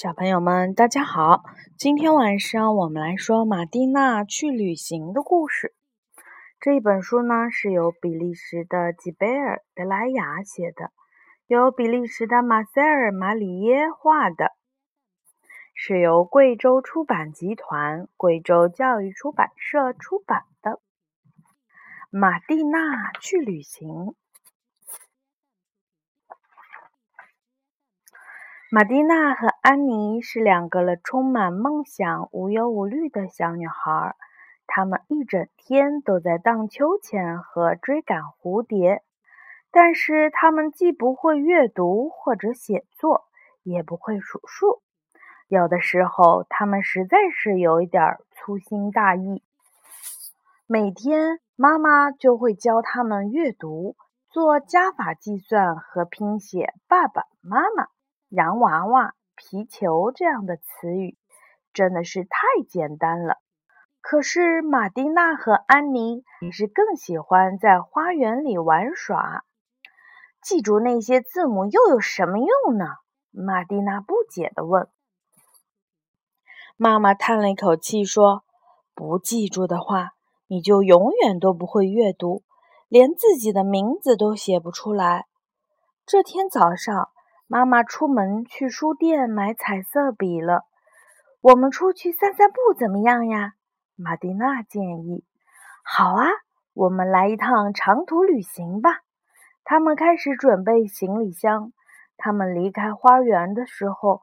小朋友们，大家好！今天晚上我们来说马蒂娜去旅行的故事。这一本书呢是由比利时的吉贝尔·德莱雅写的，由比利时的马塞尔·马里耶画的，是由贵州出版集团、贵州教育出版社出版的《马蒂娜去旅行》。玛蒂娜和安妮是两个充满梦想、无忧无虑的小女孩。她们一整天都在荡秋千和追赶蝴蝶，但是她们既不会阅读或者写作，也不会数数。有的时候，她们实在是有一点粗心大意。每天，妈妈就会教她们阅读、做加法计算和拼写。爸爸妈妈。洋娃娃、皮球这样的词语真的是太简单了。可是马蒂娜和安妮也是更喜欢在花园里玩耍。记住那些字母又有什么用呢？马蒂娜不解地问。妈妈叹了一口气说：“不记住的话，你就永远都不会阅读，连自己的名字都写不出来。”这天早上。妈妈出门去书店买彩色笔了。我们出去散散步怎么样呀？玛蒂娜建议。好啊，我们来一趟长途旅行吧。他们开始准备行李箱。他们离开花园的时候，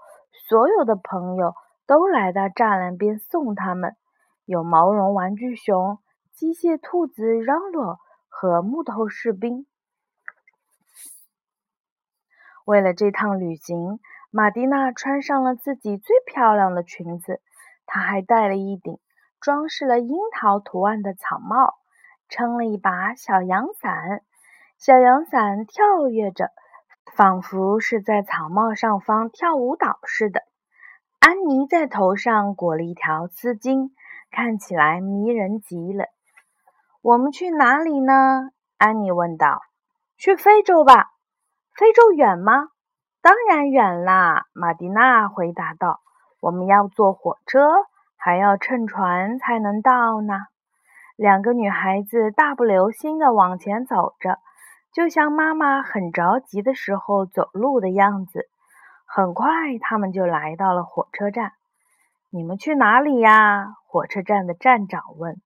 所有的朋友都来到栅栏边送他们。有毛绒玩具熊、机械兔子让洛和木头士兵。为了这趟旅行，玛蒂娜穿上了自己最漂亮的裙子。她还戴了一顶装饰了樱桃图案的草帽，撑了一把小阳伞。小阳伞跳跃着，仿佛是在草帽上方跳舞蹈似的。安妮在头上裹了一条丝巾，看起来迷人极了。我们去哪里呢？安妮问道。去非洲吧。非洲远吗？当然远啦，马蒂娜回答道。我们要坐火车，还要乘船才能到呢。两个女孩子大步流星地往前走着，就像妈妈很着急的时候走路的样子。很快，他们就来到了火车站。你们去哪里呀？火车站的站长问。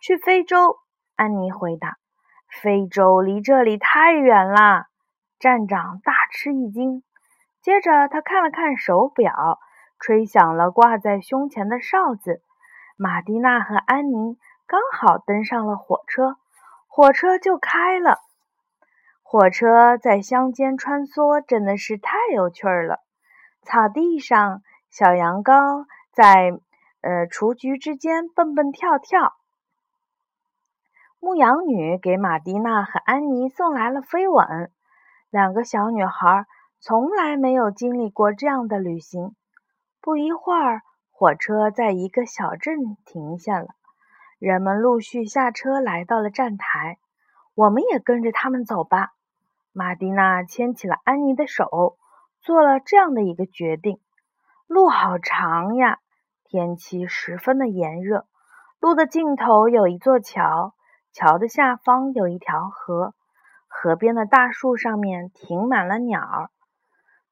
去非洲，安妮回答。非洲离这里太远啦。站长大吃一惊，接着他看了看手表，吹响了挂在胸前的哨子。玛蒂娜和安妮刚好登上了火车，火车就开了。火车在乡间穿梭，真的是太有趣了。草地上，小羊羔在呃雏菊之间蹦蹦跳跳。牧羊女给玛蒂娜和安妮送来了飞吻。两个小女孩从来没有经历过这样的旅行。不一会儿，火车在一个小镇停下了，人们陆续下车，来到了站台。我们也跟着他们走吧。玛蒂娜牵起了安妮的手，做了这样的一个决定。路好长呀，天气十分的炎热。路的尽头有一座桥，桥的下方有一条河。河边的大树上面停满了鸟儿。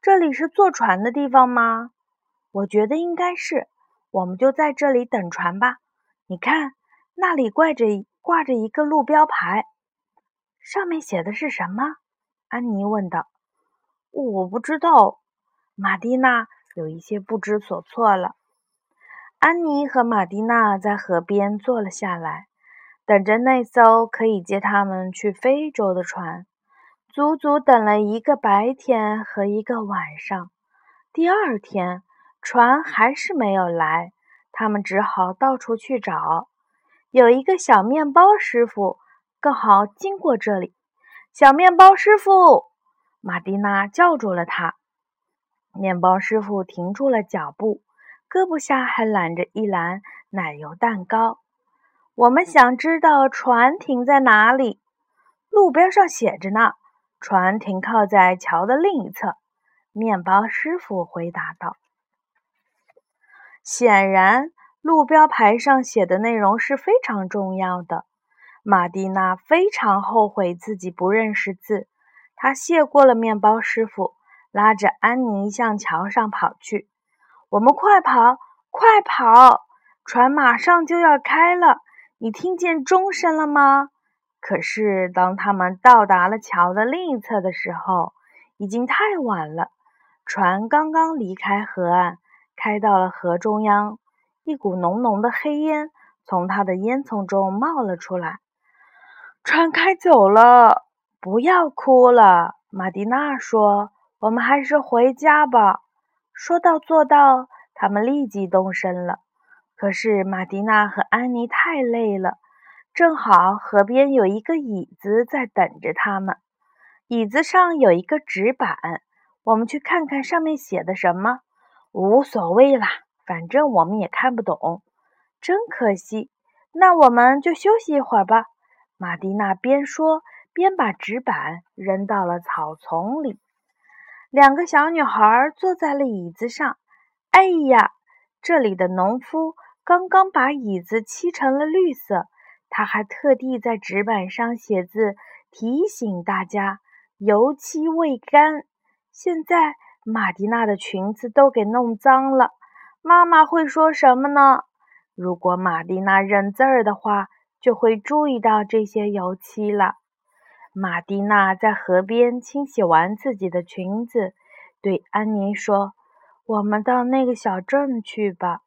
这里是坐船的地方吗？我觉得应该是。我们就在这里等船吧。你看，那里挂着挂着一个路标牌，上面写的是什么？安妮问道。我不知道。玛蒂娜有一些不知所措了。安妮和玛蒂娜在河边坐了下来。等着那艘可以接他们去非洲的船，足足等了一个白天和一个晚上。第二天，船还是没有来，他们只好到处去找。有一个小面包师傅刚好经过这里，小面包师傅，玛蒂娜叫住了他。面包师傅停住了脚步，胳膊下还揽着一篮奶油蛋糕。我们想知道船停在哪里，路边上写着呢。船停靠在桥的另一侧。面包师傅回答道。显然，路标牌上写的内容是非常重要的。马蒂娜非常后悔自己不认识字，她谢过了面包师傅，拉着安妮向桥上跑去。我们快跑，快跑！船马上就要开了，你听见钟声了吗？可是，当他们到达了桥的另一侧的时候，已经太晚了。船刚刚离开河岸。开到了河中央，一股浓浓的黑烟从它的烟囱中冒了出来。船开走了，不要哭了，玛蒂娜说：“我们还是回家吧。”说到做到，他们立即动身了。可是玛蒂娜和安妮太累了，正好河边有一个椅子在等着他们，椅子上有一个纸板，我们去看看上面写的什么。无所谓啦，反正我们也看不懂，真可惜。那我们就休息一会儿吧。玛蒂娜边说边把纸板扔到了草丛里。两个小女孩坐在了椅子上。哎呀，这里的农夫刚刚把椅子漆成了绿色，他还特地在纸板上写字提醒大家：油漆未干。现在。马蒂娜的裙子都给弄脏了，妈妈会说什么呢？如果玛蒂娜认字儿的话，就会注意到这些油漆了。玛蒂娜在河边清洗完自己的裙子，对安妮说：“我们到那个小镇去吧。”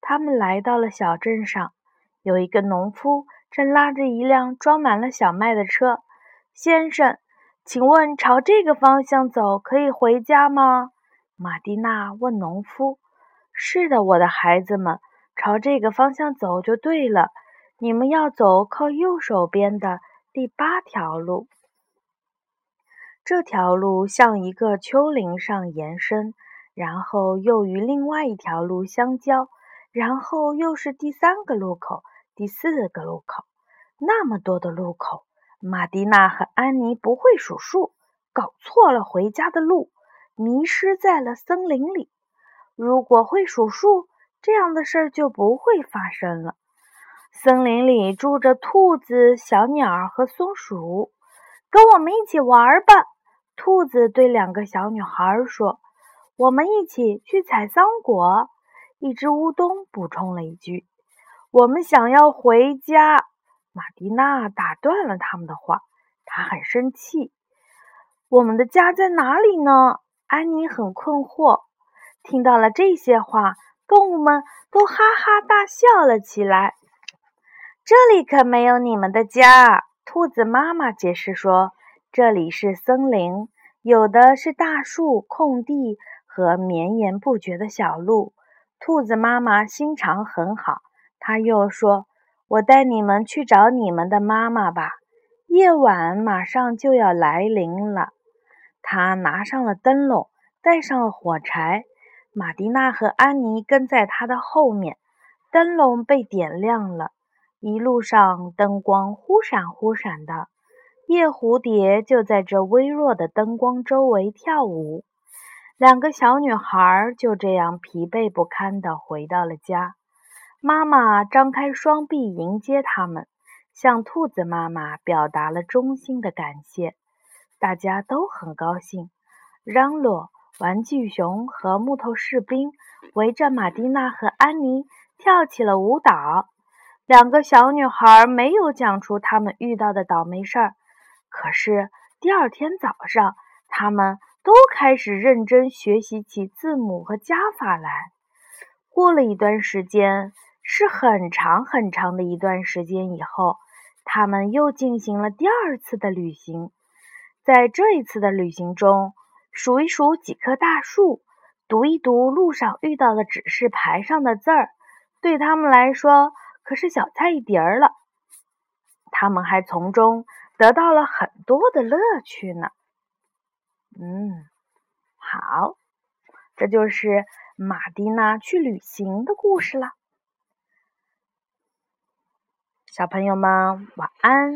他们来到了小镇上，有一个农夫正拉着一辆装满了小麦的车。先生。请问朝这个方向走可以回家吗？马蒂娜问农夫。是的，我的孩子们，朝这个方向走就对了。你们要走靠右手边的第八条路。这条路向一个丘陵上延伸，然后又与另外一条路相交，然后又是第三个路口、第四个路口，那么多的路口。玛蒂娜和安妮不会数数，搞错了回家的路，迷失在了森林里。如果会数数，这样的事儿就不会发生了。森林里住着兔子、小鸟和松鼠，跟我们一起玩吧。兔子对两个小女孩说：“我们一起去采桑果。”一只乌冬补充了一句：“我们想要回家。”玛蒂娜打断了他们的话，她很生气。我们的家在哪里呢？安妮很困惑。听到了这些话，动物们都哈哈大笑了起来。这里可没有你们的家，兔子妈妈解释说：“这里是森林，有的是大树、空地和绵延不绝的小路。”兔子妈妈心肠很好，她又说。我带你们去找你们的妈妈吧。夜晚马上就要来临了。他拿上了灯笼，带上了火柴。玛蒂娜和安妮跟在他的后面。灯笼被点亮了，一路上灯光忽闪忽闪的。夜蝴蝶就在这微弱的灯光周围跳舞。两个小女孩就这样疲惫不堪地回到了家。妈妈张开双臂迎接他们，向兔子妈妈表达了衷心的感谢。大家都很高兴。嚷罗、玩具熊和木头士兵围着玛蒂娜和安妮跳起了舞蹈。两个小女孩没有讲出他们遇到的倒霉事儿，可是第二天早上，他们都开始认真学习起字母和加法来。过了一段时间。是很长很长的一段时间以后，他们又进行了第二次的旅行。在这一次的旅行中，数一数几棵大树，读一读路上遇到的指示牌上的字儿，对他们来说可是小菜一碟儿了。他们还从中得到了很多的乐趣呢。嗯，好，这就是马蒂娜去旅行的故事了。小朋友们，晚安。